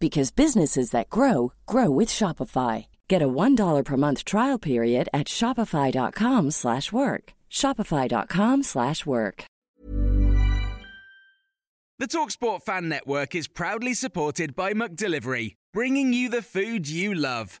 because businesses that grow grow with Shopify. Get a $1 per month trial period at shopify.com/work. shopify.com/work. The Talksport Fan Network is proudly supported by McDelivery, bringing you the food you love.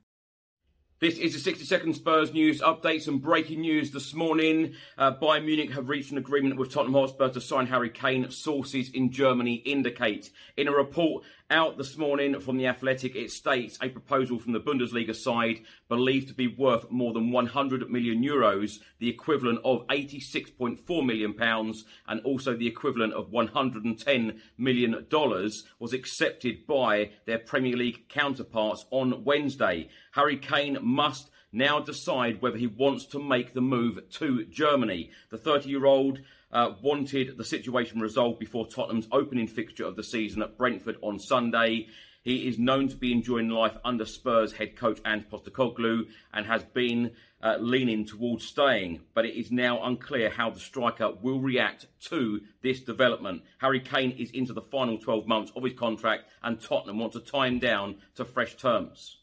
This is the 60 second Spurs news update. Some breaking news this morning. Uh, Bayern Munich have reached an agreement with Tottenham Hotspur to sign Harry Kane. Sources in Germany indicate. In a report out this morning from the Athletic, it states a proposal from the Bundesliga side believed to be worth more than 100 million euros, the equivalent of 86.4 million pounds, and also the equivalent of 110 million dollars, was accepted by their Premier League counterparts on Wednesday. Harry Kane must now decide whether he wants to make the move to Germany. The 30 year old uh, wanted the situation resolved before Tottenham's opening fixture of the season at Brentford on Sunday. He is known to be enjoying life under Spurs head coach Ange Postecoglou and has been uh, leaning towards staying. But it is now unclear how the striker will react to this development. Harry Kane is into the final 12 months of his contract and Tottenham want to tie him down to fresh terms.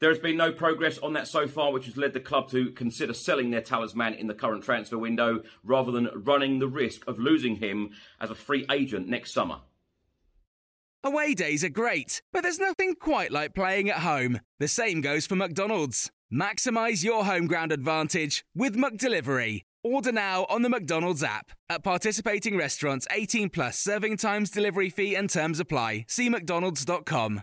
There has been no progress on that so far, which has led the club to consider selling their talisman in the current transfer window rather than running the risk of losing him as a free agent next summer. Away days are great, but there's nothing quite like playing at home. The same goes for McDonald's. Maximize your home ground advantage with McDelivery. Order now on the McDonald's app. At participating restaurants, 18 plus serving times, delivery fee, and terms apply. See McDonald's.com.